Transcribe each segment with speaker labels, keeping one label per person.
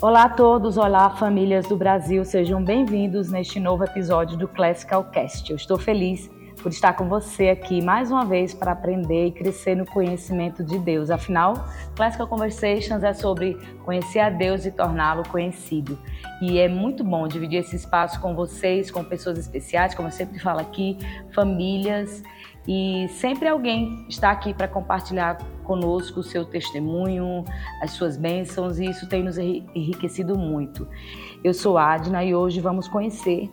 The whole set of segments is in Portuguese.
Speaker 1: Olá a todos, olá famílias do Brasil, sejam bem-vindos neste novo episódio do Classical Cast. Eu estou feliz por estar com você aqui mais uma vez para aprender e crescer no conhecimento de Deus. Afinal, Classical Conversations é sobre conhecer a Deus e torná-lo conhecido. E é muito bom dividir esse espaço com vocês, com pessoas especiais, como eu sempre falo aqui, famílias e sempre alguém está aqui para compartilhar conosco o seu testemunho, as suas bênçãos, e isso tem nos enriquecido muito. Eu sou Adna e hoje vamos conhecer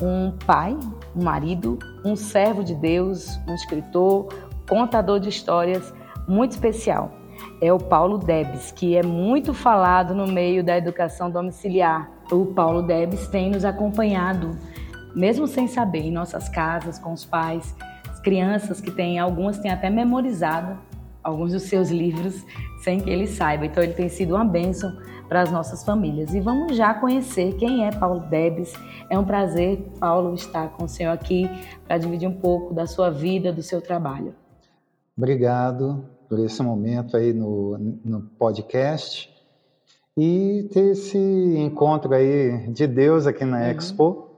Speaker 1: um pai, um marido, um servo de Deus, um escritor, contador de histórias muito especial. É o Paulo Debs, que é muito falado no meio da educação domiciliar. O Paulo Debs tem nos acompanhado, mesmo sem saber, em nossas casas, com os pais, crianças que têm, algumas têm até memorizado alguns dos seus livros sem que ele saiba. Então ele tem sido uma bênção para as nossas famílias. E vamos já conhecer quem é Paulo Debes. É um prazer, Paulo, estar com o senhor aqui para dividir um pouco da sua vida, do seu trabalho.
Speaker 2: Obrigado por esse momento aí no, no podcast e ter esse encontro aí de Deus aqui na uhum. Expo.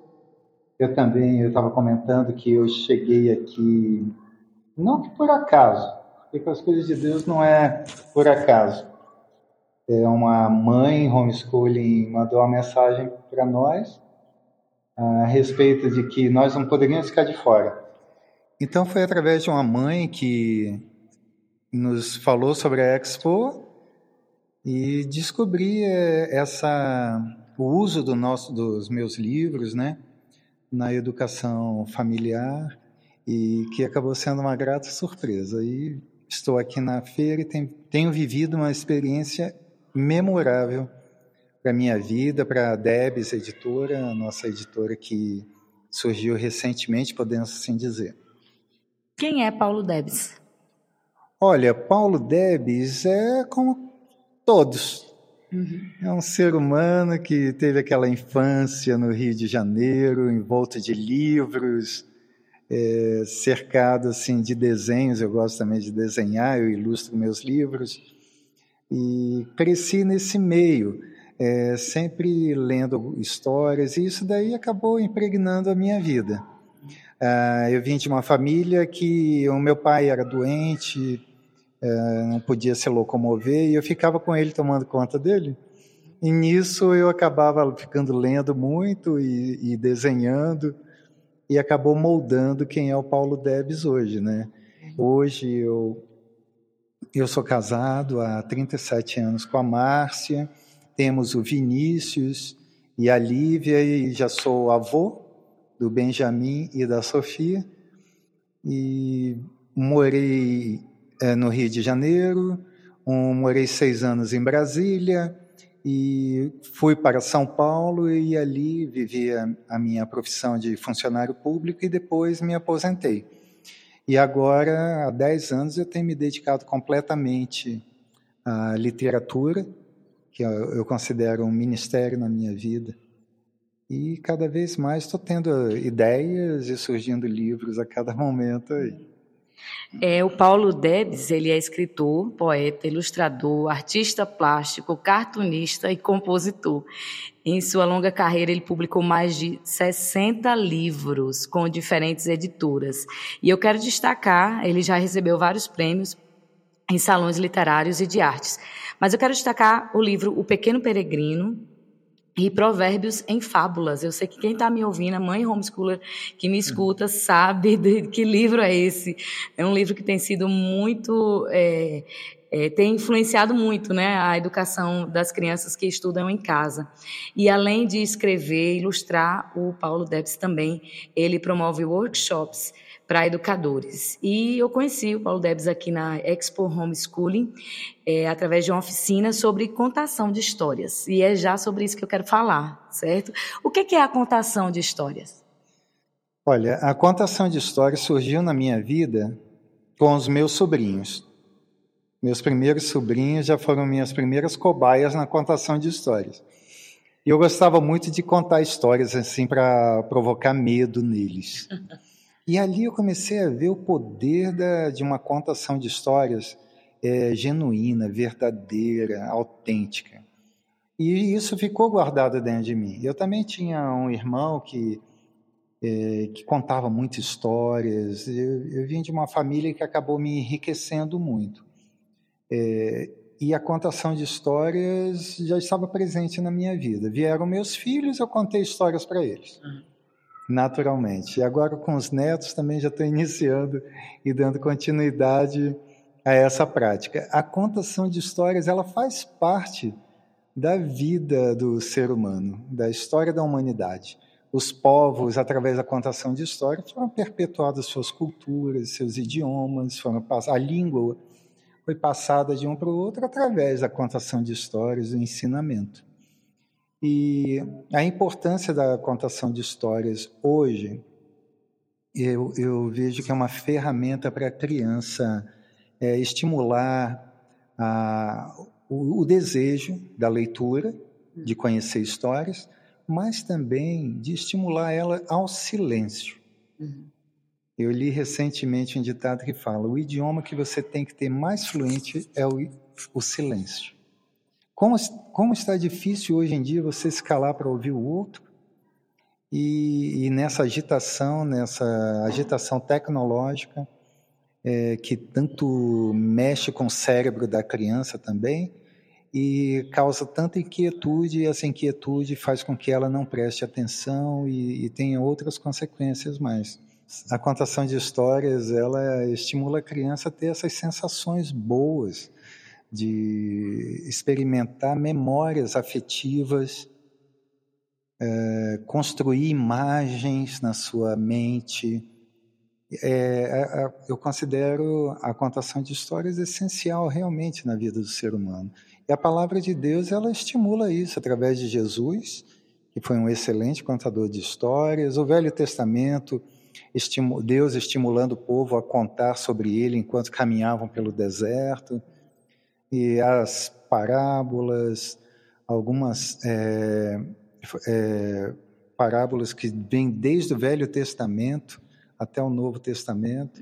Speaker 2: Eu também, eu estava comentando que eu cheguei aqui, não que por acaso, porque as coisas de Deus não é por acaso. É uma mãe homeschooling mandou uma mensagem para nós a respeito de que nós não poderíamos ficar de fora. Então foi através de uma mãe que nos falou sobre a Expo e descobri é, essa o uso do nosso dos meus livros, né? Na educação familiar e que acabou sendo uma grata surpresa. E estou aqui na feira e tenho, tenho vivido uma experiência memorável para a minha vida, para a Debs Editora, a nossa editora que surgiu recentemente, podemos assim dizer.
Speaker 1: Quem é Paulo Debs?
Speaker 2: Olha, Paulo Debs é como todos, É um ser humano que teve aquela infância no Rio de Janeiro, envolto de livros, é, cercado assim de desenhos. Eu gosto também de desenhar, eu ilustro meus livros e cresci nesse meio, é, sempre lendo histórias e isso daí acabou impregnando a minha vida. Ah, eu vim de uma família que o meu pai era doente, é, não podia se locomover e eu ficava com ele tomando conta dele. E nisso eu acabava ficando lendo muito e, e desenhando e acabou moldando quem é o Paulo Debs hoje, né? Hoje eu eu sou casado há 37 anos com a Márcia, temos o Vinícius e a Lívia e já sou avô do Benjamin e da Sofia e morei é, no Rio de Janeiro, um, morei seis anos em Brasília e fui para São Paulo e ali vivi a, minha profissão de funcionário público e depois me aposentei. E agora, há dez anos, eu tenho me dedicado completamente à literatura, que eu considero um ministério na minha vida. E cada vez mais estou tendo ideias e surgindo livros a cada momento aí.
Speaker 1: É, o Paulo Debs, ele é escritor, poeta, ilustrador, artista plástico, cartunista e compositor. Em sua longa carreira, ele publicou mais de 60 livros com diferentes editoras. E eu quero destacar, ele já recebeu vários prêmios em salões literários e de artes. Mas eu quero destacar o livro O Pequeno Peregrino, e provérbios em fábulas. Eu sei que quem está me ouvindo, a mãe homeschooler que me escuta, sabe de que livro é esse. É um livro que tem sido muito. É, é, tem influenciado muito né, a educação das crianças que estudam em casa. E além de escrever, ilustrar, o Paulo Debs também, ele promove workshops para educadores. E eu conheci o Paulo Debs aqui na Expo Homeschooling, é, através de uma oficina sobre contação de histórias. E é já sobre isso que eu quero falar, certo? O que é a contação de histórias?
Speaker 2: Olha, a contação de histórias surgiu na minha vida com os meus sobrinhos. Meus primeiros sobrinhos já foram minhas primeiras cobaias na contação de histórias. E eu gostava muito de contar histórias assim para provocar medo neles. E ali eu comecei a ver o poder da, de uma contação de histórias é, genuína, verdadeira, autêntica. E isso ficou guardado dentro de mim. Eu também tinha um irmão que, é, que contava muitas histórias. Eu, eu vim de uma família que acabou me enriquecendo muito. É, e a contação de histórias já estava presente na minha vida. Vieram meus filhos, eu contei histórias para eles, uhum. Naturalmente. E agora com os netos também já estou iniciando e dando continuidade a essa prática. A contação de histórias ela faz parte da vida do ser humano, da história da humanidade. Os povos, através da contação de histórias, foram perpetuadas suas culturas, seus idiomas, foram a língua foi passada de um para o outro através da contação de histórias, do ensinamento. E a importância da contação de histórias hoje, eu, eu vejo que é uma ferramenta para a criança é, estimular a, o, o desejo da leitura, de conhecer histórias, mas também de estimular ela ao silêncio. Uhum. Eu li recentemente um ditado que fala: o idioma que você tem que ter mais fluente é o, o silêncio. Como, como, está difícil hoje em dia você se calar para ouvir o outro, e, e, nessa agitação, nessa agitação tecnológica, é, que tanto mexe com o cérebro da criança também, e causa tanta inquietude, e essa inquietude faz com que ela não preste atenção e, e tenha outras consequências mais. A contação de histórias, ela estimula a criança a ter essas sensações boas de experimentar memórias afetivas, é, construir imagens na sua mente. É, é, é, eu considero a contação de histórias essencial realmente na vida do ser humano. E a palavra de Deus, ela estimula isso através de Jesus, que foi um excelente contador de histórias. O Velho Testamento, Deus estimulando o povo a contar sobre ele enquanto caminhavam pelo deserto. E as parábolas, algumas é, é, parábolas que vêm desde o Velho Testamento até o Novo Testamento.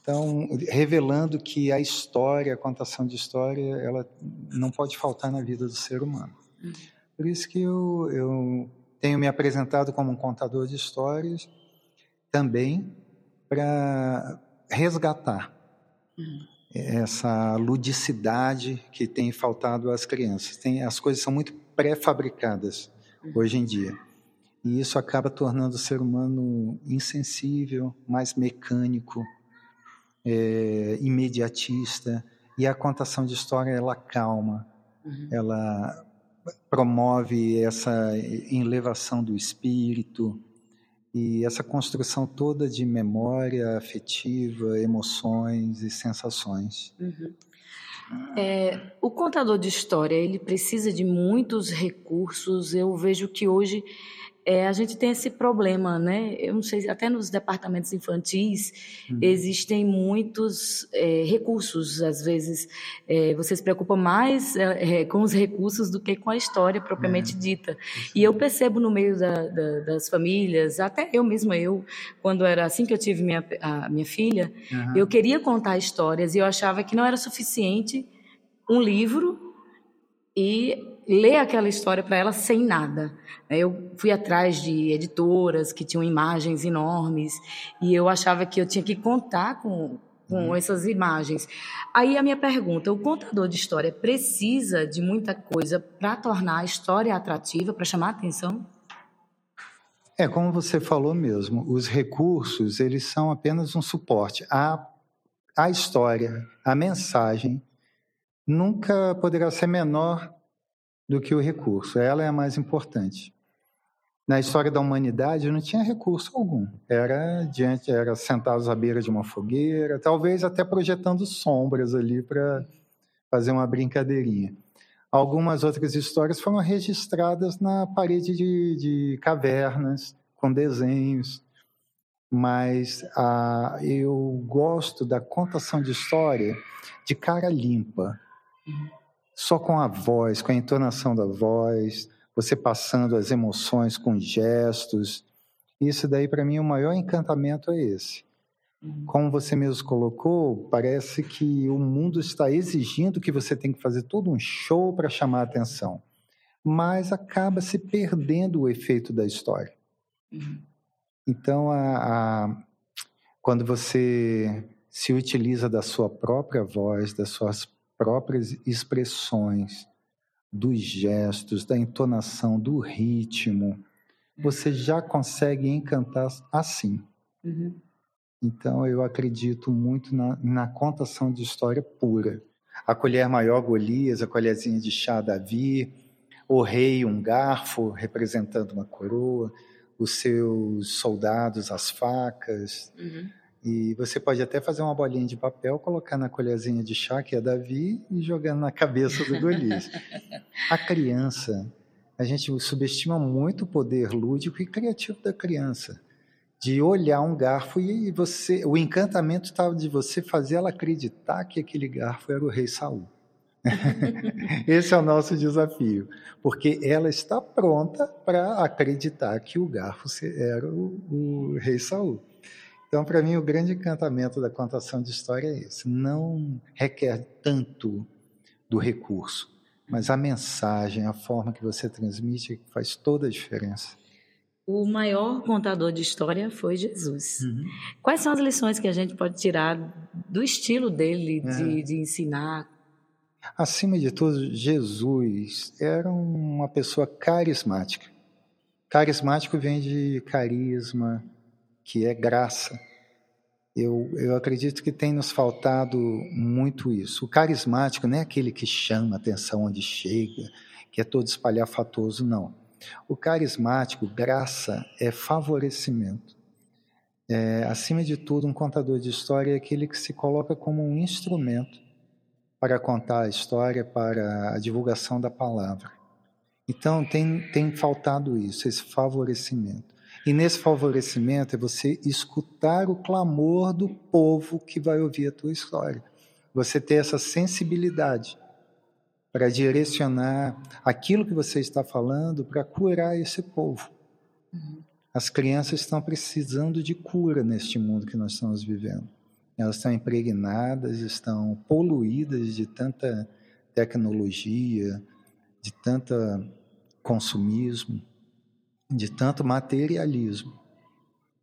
Speaker 2: Então, revelando que a história, a contação de história, ela não pode faltar na vida do ser humano. Por isso que eu, eu tenho me apresentado como um contador de histórias também para resgatar essa ludicidade que tem faltado às crianças. Tem, as coisas são muito pré-fabricadas hoje em dia. E isso acaba tornando o ser humano insensível, mais mecânico, é, imediatista, e a contação de história ela calma, uhum. ela promove essa elevação do espírito e essa construção toda de memória afetiva, emoções e sensações.
Speaker 1: Uhum. É, o contador de história ele precisa de muitos recursos. Eu vejo que hoje é, a gente tem esse problema, né? Eu não sei, até nos departamentos infantis uhum. existem muitos é, recursos. Às vezes é, você se preocupa mais é, é com os recursos do que com a história propriamente é. dita. E eu percebo no meio da, da, das famílias, até eu mesma, eu, quando era assim que eu tive minha, a minha filha, uhum. eu queria contar histórias e eu achava que não era suficiente um livro e ler aquela história para ela sem nada. Eu fui atrás de editoras que tinham imagens enormes e eu achava que eu tinha que contar com, com uhum. essas imagens. Aí a minha pergunta: o contador de história precisa de muita coisa para tornar a história atrativa, para chamar a atenção?
Speaker 2: É, como você falou mesmo, os recursos, eles são apenas um suporte. A, a história, a mensagem, nunca poderá ser menor do que o recurso. Ela é a mais importante. Na história da humanidade não tinha recurso algum. Era diante, era sentados à beira de uma fogueira, talvez até projetando sombras ali para fazer uma brincadeirinha. Algumas outras histórias foram registradas na parede de, de cavernas, com desenhos. Mas ah, eu gosto da contação de história de cara limpa. Só com a voz, com a entonação da voz, você passando as emoções com gestos. Isso daí, para mim, o maior encantamento é esse. Uhum. Como você mesmo colocou, parece que o mundo está exigindo que você tem que fazer todo um show para chamar a atenção. mas acaba se perdendo o efeito da história. Uhum. Então, a, a, quando você se utiliza da sua própria voz, das suas próprias expressões, dos gestos, da entonação, do ritmo, você já consegue encantar assim. Uhum. Então, eu acredito muito na, na, contação de história pura. A colher maior, Golias, a colherzinha de chá, Davi, o rei, um garfo representando uma coroa, os seus soldados, as facas. Uhum. E você pode até fazer uma bolinha de papel, colocar na colherzinha de chá, que é Davi, e jogando na cabeça do Golias. a criança, a gente subestima muito o poder lúdico e criativo da criança. De olhar um garfo e você, o encantamento estava de você fazer ela acreditar que aquele garfo era o rei Saul. Esse é o nosso desafio, porque ela está pronta para acreditar que o garfo era o, o rei Saul. Então, para mim, o grande encantamento da contação de história é esse. Não requer tanto do recurso, mas a mensagem, a forma que você transmite faz toda a diferença.
Speaker 1: O maior contador de história foi Jesus. Uhum. Quais são as lições que a gente pode tirar do estilo dele de, é. de ensinar?
Speaker 2: Acima de tudo, Jesus era uma pessoa carismática. Carismático vem de carisma, que é graça. Eu, eu acredito que tem nos faltado muito isso. O carismático não é aquele que chama atenção onde chega, que é todo espalhafatoso, não. O carismático, graça, é favorecimento. É, acima de tudo, um contador de história é aquele que se coloca como um instrumento para contar a história, para a divulgação da palavra. Então, tem, tem faltado isso, esse favorecimento. E nesse favorecimento é você escutar o clamor do povo que vai ouvir a tua história. Você ter essa sensibilidade para direcionar aquilo que você está falando para curar esse povo. Uhum. As crianças estão precisando de cura neste mundo que nós estamos vivendo. Elas estão impregnadas, estão poluídas de tanta tecnologia, de tanta consumismo de tanto materialismo.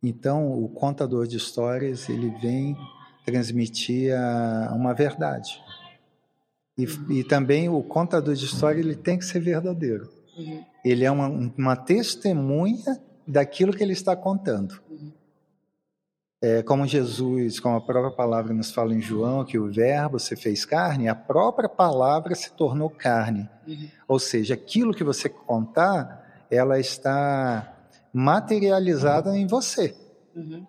Speaker 2: Então, o contador de histórias ele vem transmitir a, uma verdade. E, e, também o contador de história ele tem que ser verdadeiro. Uhum. Ele é uma, uma testemunha daquilo que ele está contando. Uhum. É, como Jesus, como a própria palavra nos fala em João, que o verbo se fez carne, a própria palavra se tornou carne. Uhum. Ou seja, aquilo que você contar ela está materializada em você. Uhum.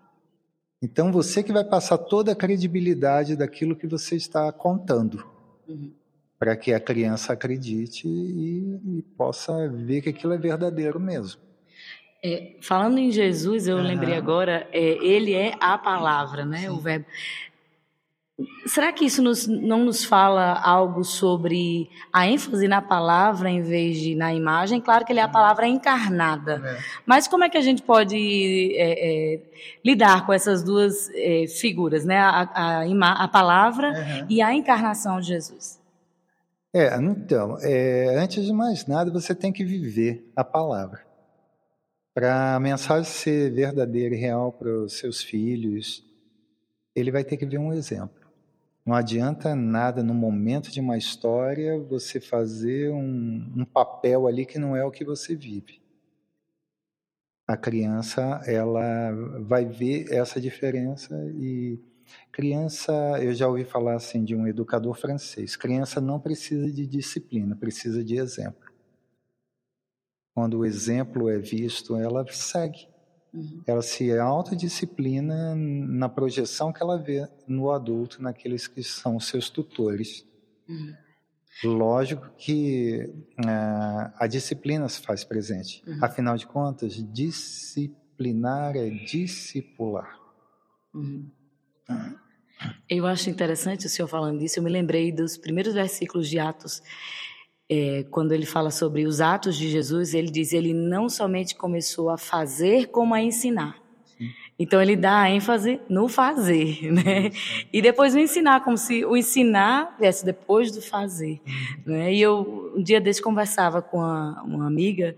Speaker 2: Então você que vai passar toda a credibilidade daquilo que você está contando, uhum. para que a criança acredite e, e, possa ver que aquilo é verdadeiro mesmo.
Speaker 1: É, falando em Jesus, eu uhum. lembrei agora, é, ele é a palavra, né? Sim. O verbo. Será que isso nos, não nos fala algo sobre a ênfase na palavra em vez de na imagem? Claro que ele é a palavra encarnada, é. mas como é que a gente pode é, é, lidar com essas duas é, figuras, né? A, a, a palavra uhum. e a encarnação de Jesus?
Speaker 2: É, então, é, antes de mais nada, você tem que viver a palavra. Para a mensagem ser verdadeira e real para os seus filhos, ele vai ter que ver um exemplo. Não adianta nada no momento de uma história você fazer um, um papel ali que não é o que você vive. A criança ela vai ver essa diferença e criança, eu já ouvi falar assim de um educador francês. Criança não precisa de disciplina, precisa de exemplo. Quando o exemplo é visto, ela segue. Uhum. Ela se autodisciplina na projeção que ela vê no adulto, naqueles que são seus tutores. Uhum. Lógico que uh, a disciplina se faz presente. Uhum. Afinal de contas, disciplinar é discipular.
Speaker 1: Uhum. Eu acho interessante o senhor falando disso. Eu me lembrei dos primeiros versículos de Atos é, quando ele fala sobre os atos de Jesus, ele diz ele não somente começou a fazer, como a ensinar. Então ele dá ênfase no fazer, né? E depois no ensinar, como se o ensinar viesse depois do fazer, né? E eu um dia desse conversava com uma, uma, amiga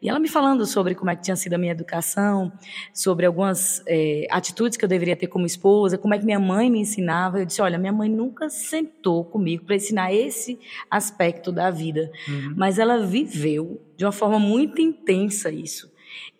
Speaker 1: e ela me falando sobre como é que tinha sido a minha educação, sobre algumas é, atitudes que eu deveria ter como esposa, como é que minha mãe me ensinava. Eu disse, olha, minha mãe nunca sentou comigo para ensinar esse aspecto da vida, uhum. mas ela viveu de uma forma muito intensa isso.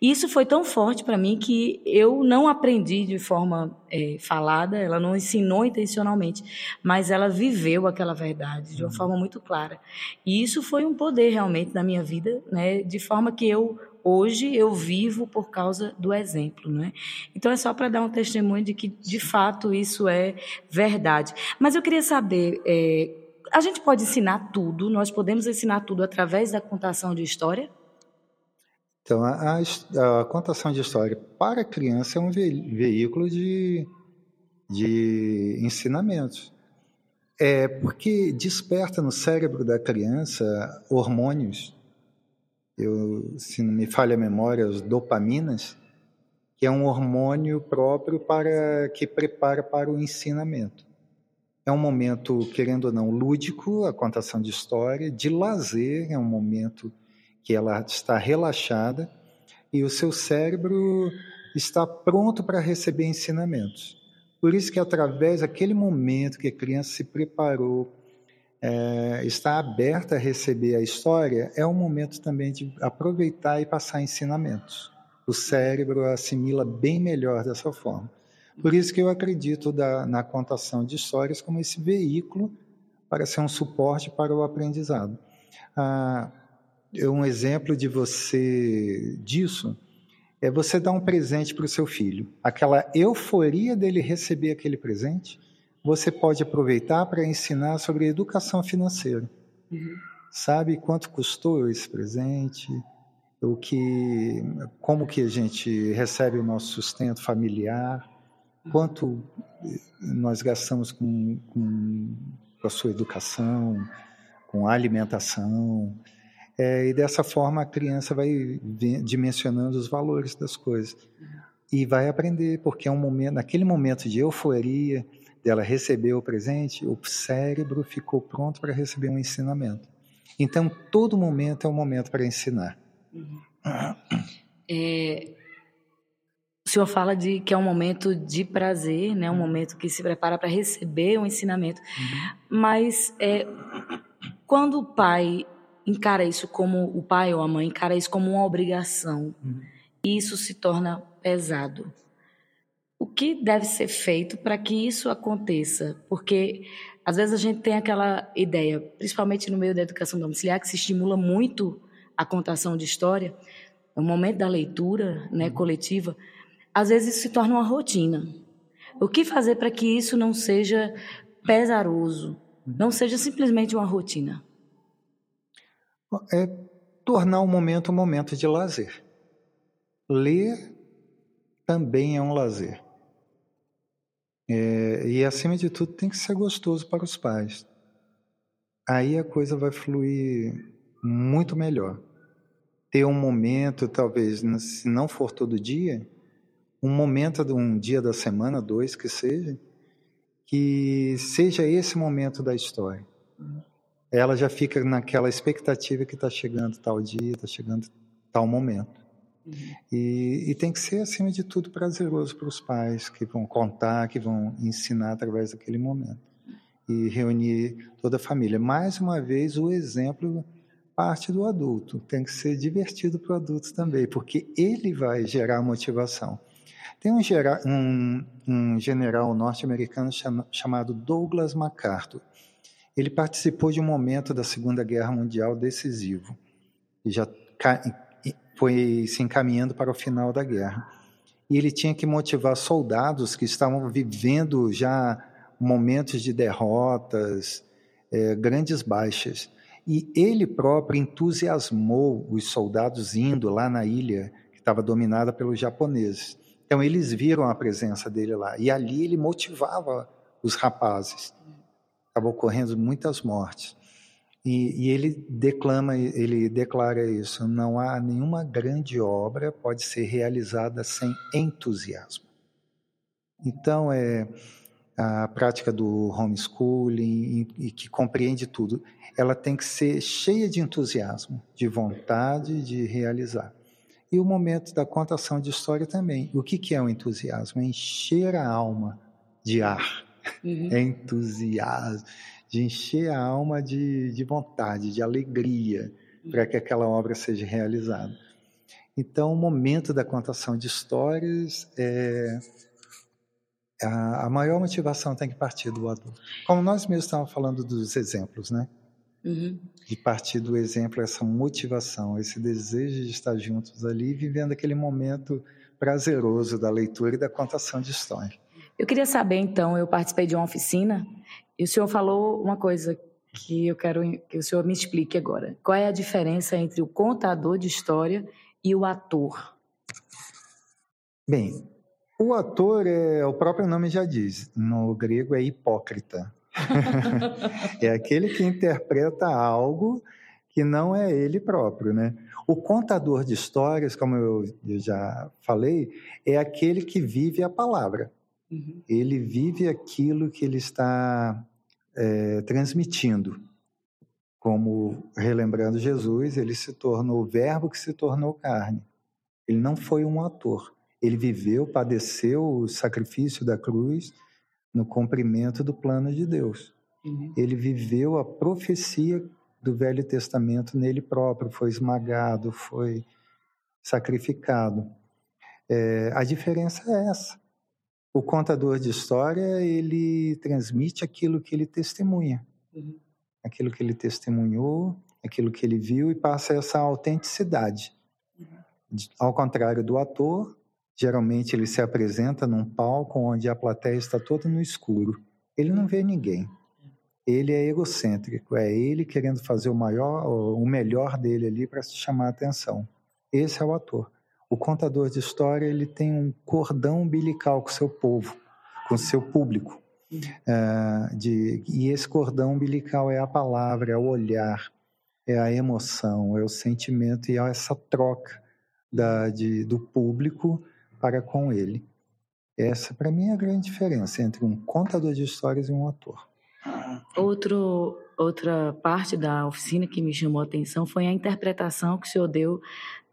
Speaker 1: Isso foi tão forte para mim que eu não aprendi de forma é, falada, ela não ensinou intencionalmente, mas ela viveu aquela verdade de uma uhum. forma muito clara. E isso foi um poder realmente na minha vida, né, de forma que eu hoje eu vivo por causa do exemplo, né? Então é só para dar um testemunho de que de fato isso é verdade. Mas eu queria saber, é, a gente pode ensinar tudo? Nós podemos ensinar tudo através da contação de história?
Speaker 2: Então, a, a, a, contação de história para criança é um ve veículo de, de ensinamentos. É porque desperta no cérebro da criança hormônios, eu, se não me falha a memória, as dopaminas, que é um hormônio próprio para que prepara para o ensinamento. É um momento, querendo ou não, lúdico, a contação de história, de lazer, é um momento que ela está relaxada e o seu cérebro está pronto para receber ensinamentos. Por isso que através daquele momento que a criança se preparou, é, está aberta a receber a história, é um momento também de aproveitar e passar ensinamentos. O cérebro assimila bem melhor dessa forma. Por isso que eu acredito da, na contação de histórias como esse veículo para ser um suporte para o aprendizado. Ah, um exemplo de você disso é você dar um presente para o seu filho. Aquela euforia dele receber aquele presente, você pode aproveitar para ensinar sobre educação financeira. Uhum. Sabe quanto custou esse presente? O que, como que a gente recebe o nosso sustento familiar? Quanto nós gastamos com, com, com a sua educação, com a alimentação? É, e dessa forma a criança vai dimensionando os valores das coisas e vai aprender, porque é um momento, naquele momento de euforia dela receber o presente, o cérebro ficou pronto para receber um ensinamento. Então todo momento é um momento para ensinar. Uhum.
Speaker 1: É, o senhor fala de que é um momento de prazer, né? Um uhum. momento que se prepara para receber um ensinamento. Uhum. Mas é, quando o pai encara isso como o pai ou a mãe encara isso como uma obrigação. Uhum. E isso se torna pesado. O que deve ser feito para que isso aconteça? Porque às vezes a gente tem aquela ideia, principalmente no meio da educação domiciliar, que se estimula muito a contação de história, o momento da leitura, né, uhum. coletiva, às vezes isso se torna uma rotina. O que fazer para que isso não seja pesaroso, uhum. não seja simplesmente uma rotina?
Speaker 2: É tornar o momento um momento de lazer. Ler também é um lazer. É, e acima de tudo tem que ser gostoso para os pais. Aí a coisa vai fluir muito melhor. Ter um momento, talvez, se não for todo dia, um momento de um dia da semana, dois que seja, que seja esse momento da história ela já fica naquela expectativa que está chegando tal dia, está chegando tal momento. Uhum. E, e, tem que ser, acima de tudo, prazeroso para os pais que vão contar, que vão ensinar através daquele momento. E reunir toda a família. Mais uma vez, o exemplo parte do adulto. Tem que ser divertido para o adulto também, porque ele vai gerar motivação. Tem um, um, um general norte-americano chamado Douglas MacArthur. Ele participou de um momento da Segunda Guerra Mundial decisivo e já foi se encaminhando para o final da guerra. E ele tinha que motivar soldados que estavam vivendo já momentos de derrotas, é, grandes baixas. E ele próprio entusiasmou os soldados indo lá na ilha que estava dominada pelos japoneses. Então eles viram a presença dele lá e ali ele motivava os rapazes acabou ocorrendo muitas mortes. E, e, ele declama, ele declara isso: não há nenhuma grande obra pode ser realizada sem entusiasmo. Então, é a prática do homeschooling e que compreende tudo, ela tem que ser cheia de entusiasmo, de vontade de realizar. E o momento da contação de história também. O que, que é o entusiasmo? É encher a alma de ar. Uhum. Entusiasmo, de encher a alma de, de vontade, de alegria, uhum. para que aquela obra seja realizada. Então, o momento da contação de histórias é. A, a maior motivação tem que partir do adulto. Como nós mesmos estávamos falando dos exemplos, né? Uhum. De partir do exemplo, essa motivação, esse desejo de estar juntos ali, vivendo aquele momento prazeroso da leitura e da contação de história.
Speaker 1: Eu queria saber, então, eu participei de uma oficina e o senhor falou uma coisa que eu quero que o senhor me explique agora. Qual é a diferença entre o contador de história e o ator?
Speaker 2: Bem, o ator, é, o próprio nome já diz, no grego é hipócrita. é aquele que interpreta algo que não é ele próprio, né? O contador de histórias, como eu, já falei, é aquele que vive a palavra. Uhum. Ele vive aquilo que ele está é, transmitindo. Como, relembrando Jesus, ele se tornou o verbo que se tornou carne. Ele não foi um ator. Ele viveu, padeceu o sacrifício da cruz no cumprimento do plano de Deus. Uhum. Ele viveu a profecia do Velho Testamento nele próprio, foi esmagado, foi sacrificado. É, a diferença é essa. O contador de história, ele transmite aquilo que ele testemunha. Uhum. Aquilo que ele testemunhou, aquilo que ele viu e passa essa autenticidade. Uhum. Ao contrário do ator, geralmente ele se apresenta num palco onde a plateia está toda no escuro. Ele não vê ninguém. Ele é egocêntrico, é ele querendo fazer o maior, o melhor dele ali para chamar a atenção. Esse é o ator. O contador de história ele tem um cordão umbilical com o seu povo, com o seu público. Uh, de, e esse cordão umbilical é a palavra, é o olhar, é a emoção, é o sentimento e é essa troca da, de, do público para com ele. Essa, para mim, é a grande diferença entre um contador de histórias e um ator.
Speaker 1: Outro, outra parte da oficina que me chamou a atenção foi a interpretação que o senhor deu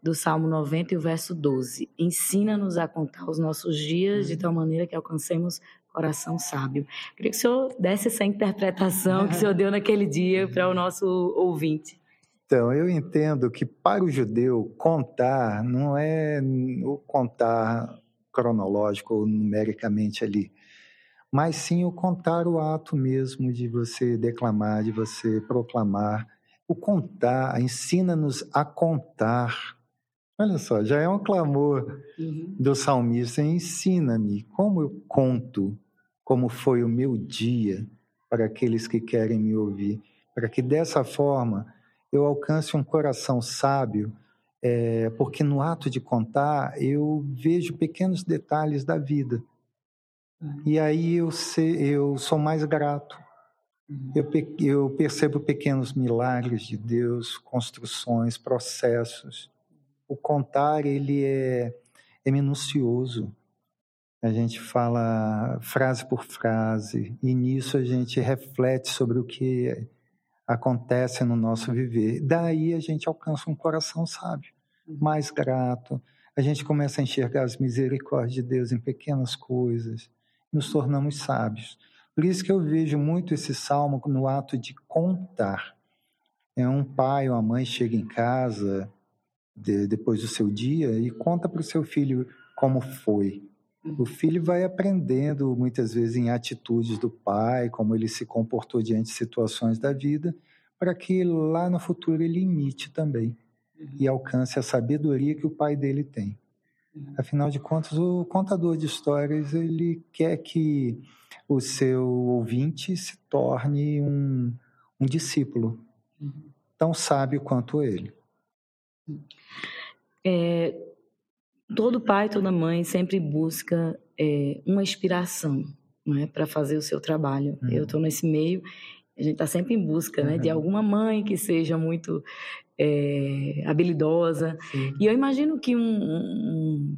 Speaker 1: do Salmo 90 e o verso 12. Ensina-nos a contar os nossos dias de uhum. tal maneira que alcancemos coração sábio. Queria que o senhor desse essa interpretação que o senhor deu naquele dia para o nosso ouvinte.
Speaker 2: Então, eu entendo que para o judeu contar não é o contar cronológico ou numericamente ali, mas sim o contar o ato mesmo de você declamar, de você proclamar. O contar, ensina-nos a contar Olha só, já é um clamor uhum. do salmista: ensina-me como eu conto como foi o meu dia para aqueles que querem me ouvir, para que dessa forma eu alcance um coração sábio, é, porque no ato de contar eu vejo pequenos detalhes da vida. Uhum. E aí eu, sei, eu sou mais grato. Uhum. Eu, eu percebo pequenos milagres de Deus, construções, processos o contar ele é, é minucioso. A gente fala frase por frase e nisso a gente reflete sobre o que acontece no nosso viver. Daí a gente alcança um coração sábio, mais grato. A gente começa a enxergar as misericórdias de Deus em pequenas coisas, nos tornamos sábios. Por isso que eu vejo muito esse salmo no ato de contar. É um pai ou uma mãe chega em casa, de, depois do seu dia e conta para o seu filho como foi. O filho vai aprendendo muitas vezes em atitudes do pai, como ele se comportou diante de situações da vida, para que lá no futuro ele imite também e alcance a sabedoria que o pai dele tem. Afinal de contas, o contador de histórias ele quer que o seu ouvinte se torne um, um discípulo tão sábio quanto ele.
Speaker 1: É, todo pai, toda mãe sempre busca é, uma inspiração né, para fazer o seu trabalho. Uhum. Eu estou nesse meio, a gente está sempre em busca uhum. né, de uhum. alguma mãe que seja muito é, habilidosa. Sim. E eu imagino que um, um,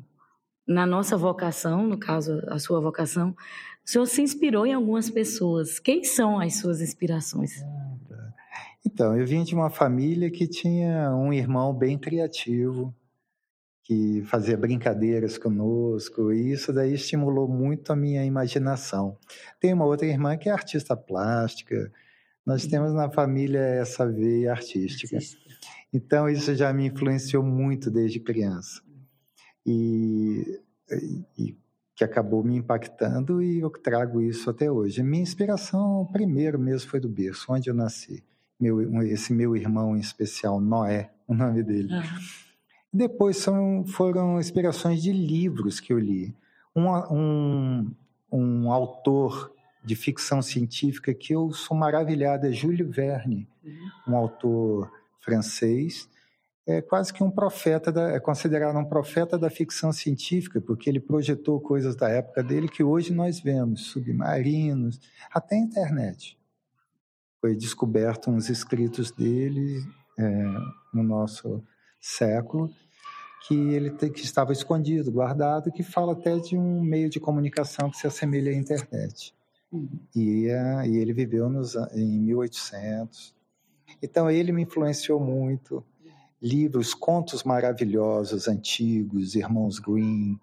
Speaker 1: na nossa vocação, no caso a sua vocação, o senhor se inspirou em algumas pessoas. Quem são as suas inspirações?
Speaker 2: Então, eu vim de uma família que tinha um irmão bem criativo, que fazia brincadeiras conosco, e isso daí estimulou muito a minha imaginação. Tem uma outra irmã que é artista plástica, nós uhum. temos na família essa veia artística. Então, isso já me influenciou muito desde criança. E, e, que acabou me impactando e eu trago isso até hoje. Minha inspiração, primeiro mesmo, foi do berço, onde eu nasci. Meu, esse meu irmão em especial, Noé, o nome dele. Uhum depois são, foram inspirações de livros que eu li. Um, um, um autor de ficção científica que eu sou maravilhado é Júlio Verne, um autor francês, é quase que um profeta, da, é considerado um profeta da ficção científica, porque ele projetou coisas da época dele que hoje nós vemos, submarinos, até a internet. Foi descoberto uns escritos dele é, no nosso século, que ele te, que estava escondido, guardado, que fala até de um meio de comunicação que se assemelha à internet. Uhum. E, uh, e, ele viveu nos, em 1800. Então ele me influenciou muito. Livros, contos maravilhosos, antigos, Irmãos Green,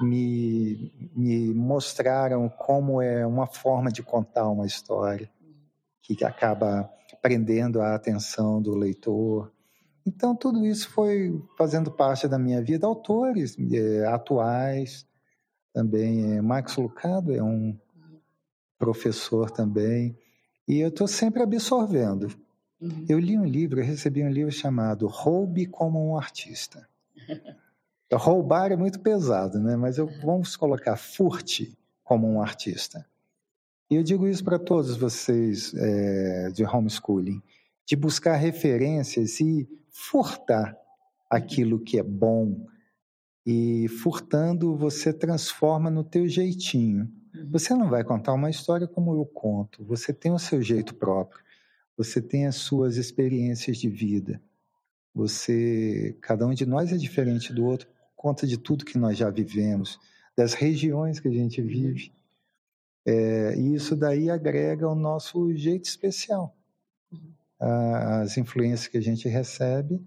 Speaker 2: me, me mostraram como é uma forma de contar uma história que acaba prendendo a atenção do leitor então, tudo isso foi fazendo parte da minha vida. Autores é, atuais também. É, Max Lucado é um professor também. E eu estou sempre absorvendo. Uhum. Eu li um livro, recebi um livro chamado Roube como um Artista. Roubar é muito pesado, né? mas eu, vamos colocar furte como um artista. E eu digo isso para todos vocês é, de homeschooling, de buscar referências e furtar aquilo que é bom. E furtando, você transforma no teu jeitinho. Uhum. Você não vai contar uma história como eu conto. Você tem o seu jeito próprio. Você tem as suas experiências de vida. Você, cada um de nós é diferente do outro por conta de tudo que nós já vivemos, das regiões que a gente vive. É, e isso daí agrega o nosso jeito especial as influências que a gente recebe,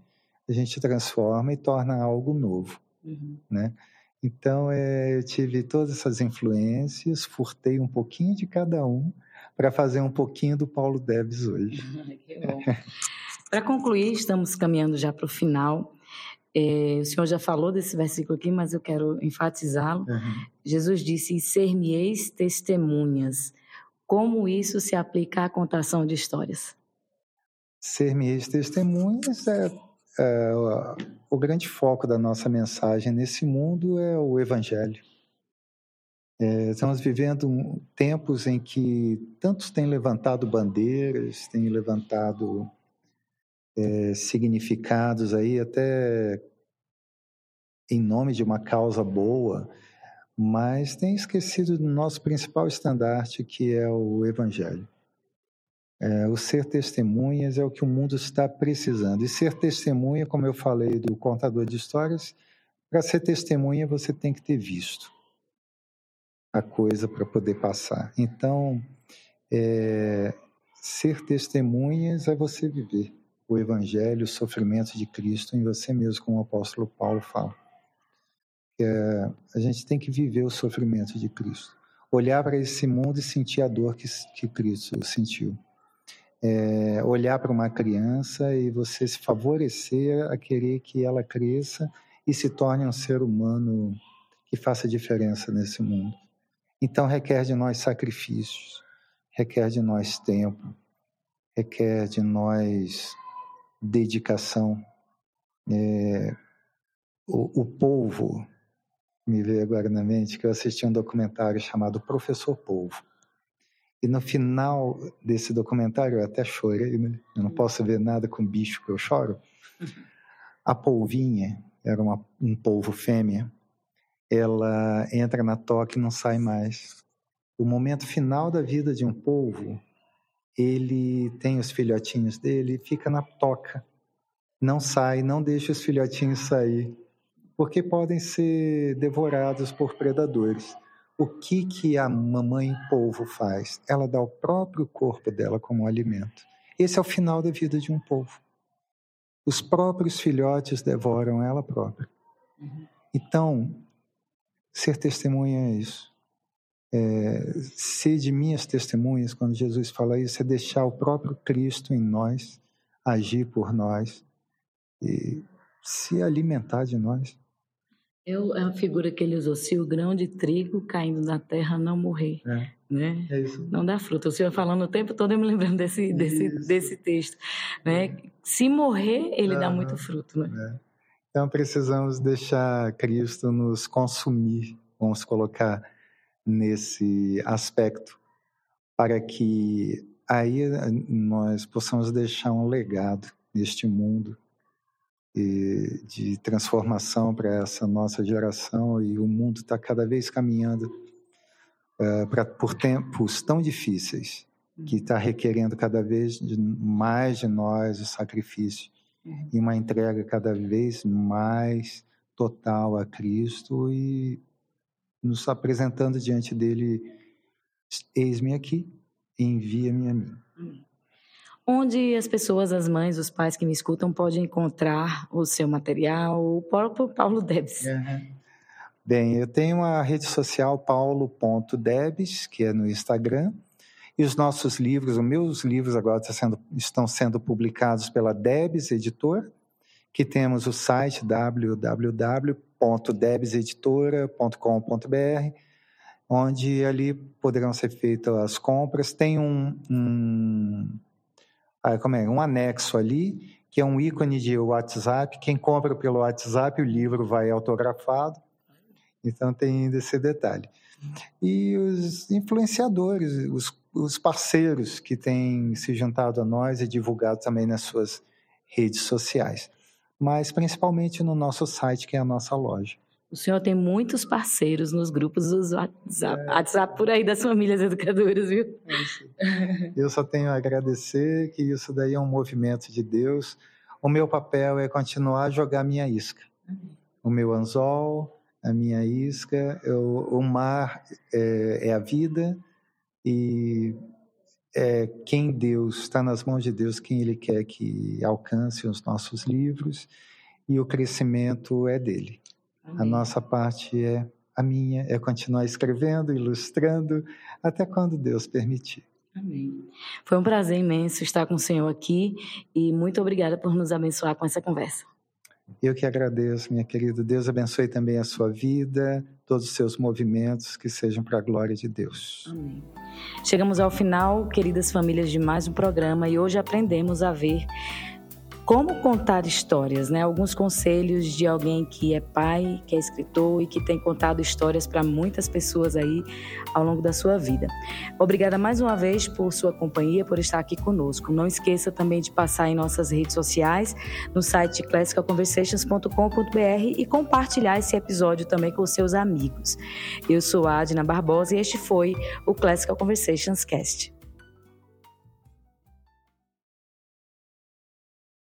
Speaker 2: a gente transforma e torna algo novo, uhum. né? Então, é, eu tive todas essas influências, furtei um pouquinho de cada um para fazer um pouquinho do Paulo Debs hoje.
Speaker 1: para concluir, estamos caminhando já para o final. É, o senhor já falou desse versículo aqui, mas eu quero enfatizá-lo. Uhum. Jesus disse: Ser-me-eis testemunhas. Como isso se aplica à contação de histórias?
Speaker 2: Ser minhas testemunhas é, é, o grande foco da nossa mensagem nesse mundo é o Evangelho. É, estamos vivendo tempos em que tantos têm levantado bandeiras, têm levantado é, significados aí até em nome de uma causa boa, mas têm esquecido do nosso principal estandarte, que é o Evangelho. É, o ser testemunhas é o que o mundo está precisando. E ser testemunha, como eu falei do contador de histórias, para ser testemunha você tem que ter visto a coisa para poder passar. Então, é, ser testemunhas é você viver o Evangelho, o sofrimento de Cristo em você mesmo, como o apóstolo Paulo fala. É, a gente tem que viver o sofrimento de Cristo. Olhar para esse mundo e sentir a dor que, que Cristo sentiu é, olhar para uma criança e você se favorecer a querer que ela cresça e se torne um ser humano que faça diferença nesse mundo. Então requer de nós sacrifícios, requer de nós tempo, requer de nós dedicação. É, o, o povo, me veio agora na mente que eu assisti um documentário chamado Professor Polvo. E no final desse documentário, eu até chorei, né? Eu não posso ver nada com bicho que eu choro. A polvinha, era uma, um polvo fêmea, ela entra na toca e não sai mais. O momento final da vida de um polvo, ele tem os filhotinhos dele fica na toca. Não sai, não deixa os filhotinhos sair. porque podem ser devorados por predadores. O que, que a mamãe polvo faz? Ela dá o próprio corpo dela como alimento. Esse é o final da vida de um povo. Os próprios filhotes devoram ela própria. Uhum. Então, ser testemunha é isso. É, ser de minhas testemunhas, quando Jesus fala isso, é deixar o próprio Cristo em nós, agir por nós e se alimentar de nós.
Speaker 1: Eu, é a figura que ele usou, se o grão de trigo caindo na terra não morrer, é, né? É. Não dá fruto. O senhor falando o tempo todo, eu me lembrando desse, desse, desse texto, né? É. Se morrer, ele dá muito fruto, né? É.
Speaker 2: Então precisamos deixar Cristo nos consumir, vamos colocar nesse aspecto, para que aí nós possamos deixar um legado neste mundo de transformação para essa nossa geração e o mundo está cada vez caminhando uh, pra, por tempos tão difíceis que está requerendo cada vez mais de nós o sacrifício uhum. e uma entrega cada vez mais total a Cristo e nos apresentando diante dele eis-me aqui envia-me a mim
Speaker 1: onde as pessoas, as mães, os pais que me escutam podem encontrar o seu material, o próprio Paulo Debs. Uhum.
Speaker 2: Bem, eu tenho a rede social paulo.debs, que é no Instagram, e os nossos livros, os meus livros agora tá sendo, estão sendo publicados pela Debs Editor, que temos o site www.debseditora.com.br, onde ali poderão ser feitas as compras. Tem um, um ah, como é, um anexo ali, que é um ícone de WhatsApp. Quem compra pelo WhatsApp, o livro vai autografado. Então tem esse detalhe. E os influenciadores, os, os parceiros que têm se juntado a nós e divulgado também nas suas redes sociais. Mas principalmente no nosso site, que é a nossa loja.
Speaker 1: O senhor tem muitos parceiros nos grupos dos WhatsApp, é. WhatsApp por aí das famílias educadoras, viu?
Speaker 2: É Eu só tenho a agradecer que isso daí é um movimento de Deus. O meu papel é continuar a jogar minha isca. O meu anzol, a minha isca, eu, o mar é, é a vida e é quem Deus está nas mãos de Deus, quem Ele quer que alcance os nossos livros e o crescimento é dele. Amém. A nossa parte é a minha, é continuar escrevendo, ilustrando, até quando Deus permitir.
Speaker 1: Amém. Foi um prazer imenso estar com o Senhor aqui e muito obrigada por nos abençoar com essa conversa.
Speaker 2: Eu que agradeço, minha querida. Deus abençoe também a sua vida, todos os seus movimentos, que sejam para a glória de Deus.
Speaker 1: Amém. Chegamos ao final, queridas famílias, de mais um programa e hoje aprendemos a ver como contar histórias, né? Alguns conselhos de alguém que é pai, que é escritor e que tem contado histórias para muitas pessoas aí ao longo da sua vida. Obrigada mais uma vez por sua companhia, por estar aqui conosco. Não esqueça também de passar em nossas redes sociais, no site classicalconversations.com.br e compartilhar esse episódio também com seus amigos. Eu sou a Adina Barbosa e este foi o Classical Conversations Cast.